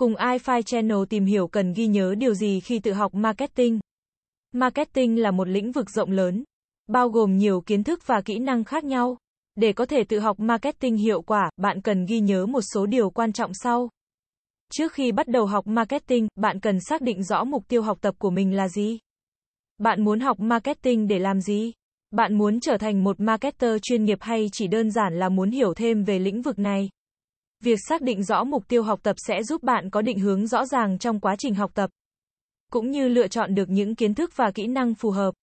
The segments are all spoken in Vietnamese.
Cùng iFi Channel tìm hiểu cần ghi nhớ điều gì khi tự học marketing. Marketing là một lĩnh vực rộng lớn, bao gồm nhiều kiến thức và kỹ năng khác nhau. Để có thể tự học marketing hiệu quả, bạn cần ghi nhớ một số điều quan trọng sau. Trước khi bắt đầu học marketing, bạn cần xác định rõ mục tiêu học tập của mình là gì. Bạn muốn học marketing để làm gì? Bạn muốn trở thành một marketer chuyên nghiệp hay chỉ đơn giản là muốn hiểu thêm về lĩnh vực này? Việc xác định rõ mục tiêu học tập sẽ giúp bạn có định hướng rõ ràng trong quá trình học tập, cũng như lựa chọn được những kiến thức và kỹ năng phù hợp.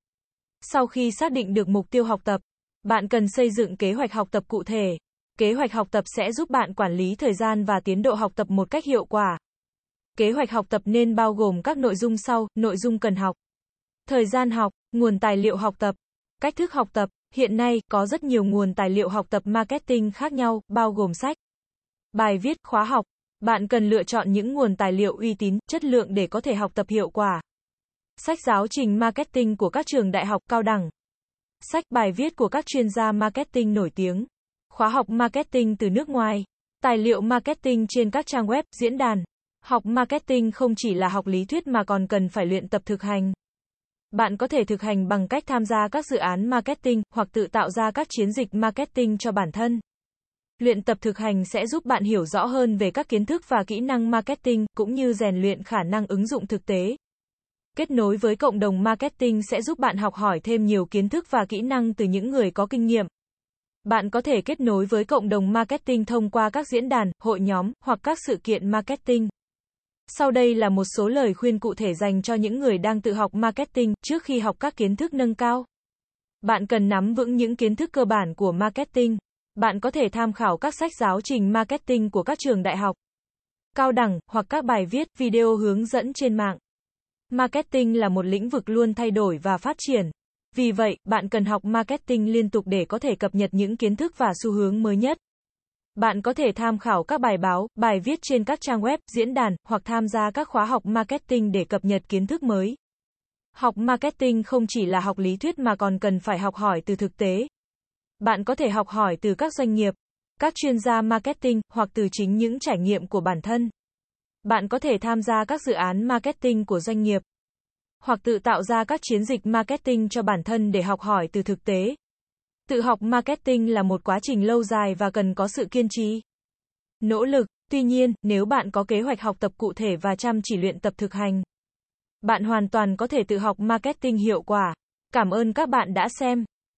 Sau khi xác định được mục tiêu học tập, bạn cần xây dựng kế hoạch học tập cụ thể. Kế hoạch học tập sẽ giúp bạn quản lý thời gian và tiến độ học tập một cách hiệu quả. Kế hoạch học tập nên bao gồm các nội dung sau, nội dung cần học, thời gian học, nguồn tài liệu học tập, cách thức học tập. Hiện nay, có rất nhiều nguồn tài liệu học tập marketing khác nhau, bao gồm sách, bài viết, khóa học. Bạn cần lựa chọn những nguồn tài liệu uy tín, chất lượng để có thể học tập hiệu quả. Sách giáo trình marketing của các trường đại học cao đẳng. Sách bài viết của các chuyên gia marketing nổi tiếng. Khóa học marketing từ nước ngoài. Tài liệu marketing trên các trang web, diễn đàn. Học marketing không chỉ là học lý thuyết mà còn cần phải luyện tập thực hành. Bạn có thể thực hành bằng cách tham gia các dự án marketing hoặc tự tạo ra các chiến dịch marketing cho bản thân. Luyện tập thực hành sẽ giúp bạn hiểu rõ hơn về các kiến thức và kỹ năng marketing cũng như rèn luyện khả năng ứng dụng thực tế. Kết nối với cộng đồng marketing sẽ giúp bạn học hỏi thêm nhiều kiến thức và kỹ năng từ những người có kinh nghiệm. Bạn có thể kết nối với cộng đồng marketing thông qua các diễn đàn, hội nhóm hoặc các sự kiện marketing. Sau đây là một số lời khuyên cụ thể dành cho những người đang tự học marketing trước khi học các kiến thức nâng cao. Bạn cần nắm vững những kiến thức cơ bản của marketing. Bạn có thể tham khảo các sách giáo trình marketing của các trường đại học, cao đẳng hoặc các bài viết, video hướng dẫn trên mạng. Marketing là một lĩnh vực luôn thay đổi và phát triển. Vì vậy, bạn cần học marketing liên tục để có thể cập nhật những kiến thức và xu hướng mới nhất. Bạn có thể tham khảo các bài báo, bài viết trên các trang web, diễn đàn, hoặc tham gia các khóa học marketing để cập nhật kiến thức mới. Học marketing không chỉ là học lý thuyết mà còn cần phải học hỏi từ thực tế. Bạn có thể học hỏi từ các doanh nghiệp, các chuyên gia marketing, hoặc từ chính những trải nghiệm của bản thân. Bạn có thể tham gia các dự án marketing của doanh nghiệp, hoặc tự tạo ra các chiến dịch marketing cho bản thân để học hỏi từ thực tế. Tự học marketing là một quá trình lâu dài và cần có sự kiên trì, nỗ lực. Tuy nhiên, nếu bạn có kế hoạch học tập cụ thể và chăm chỉ luyện tập thực hành, bạn hoàn toàn có thể tự học marketing hiệu quả. Cảm ơn các bạn đã xem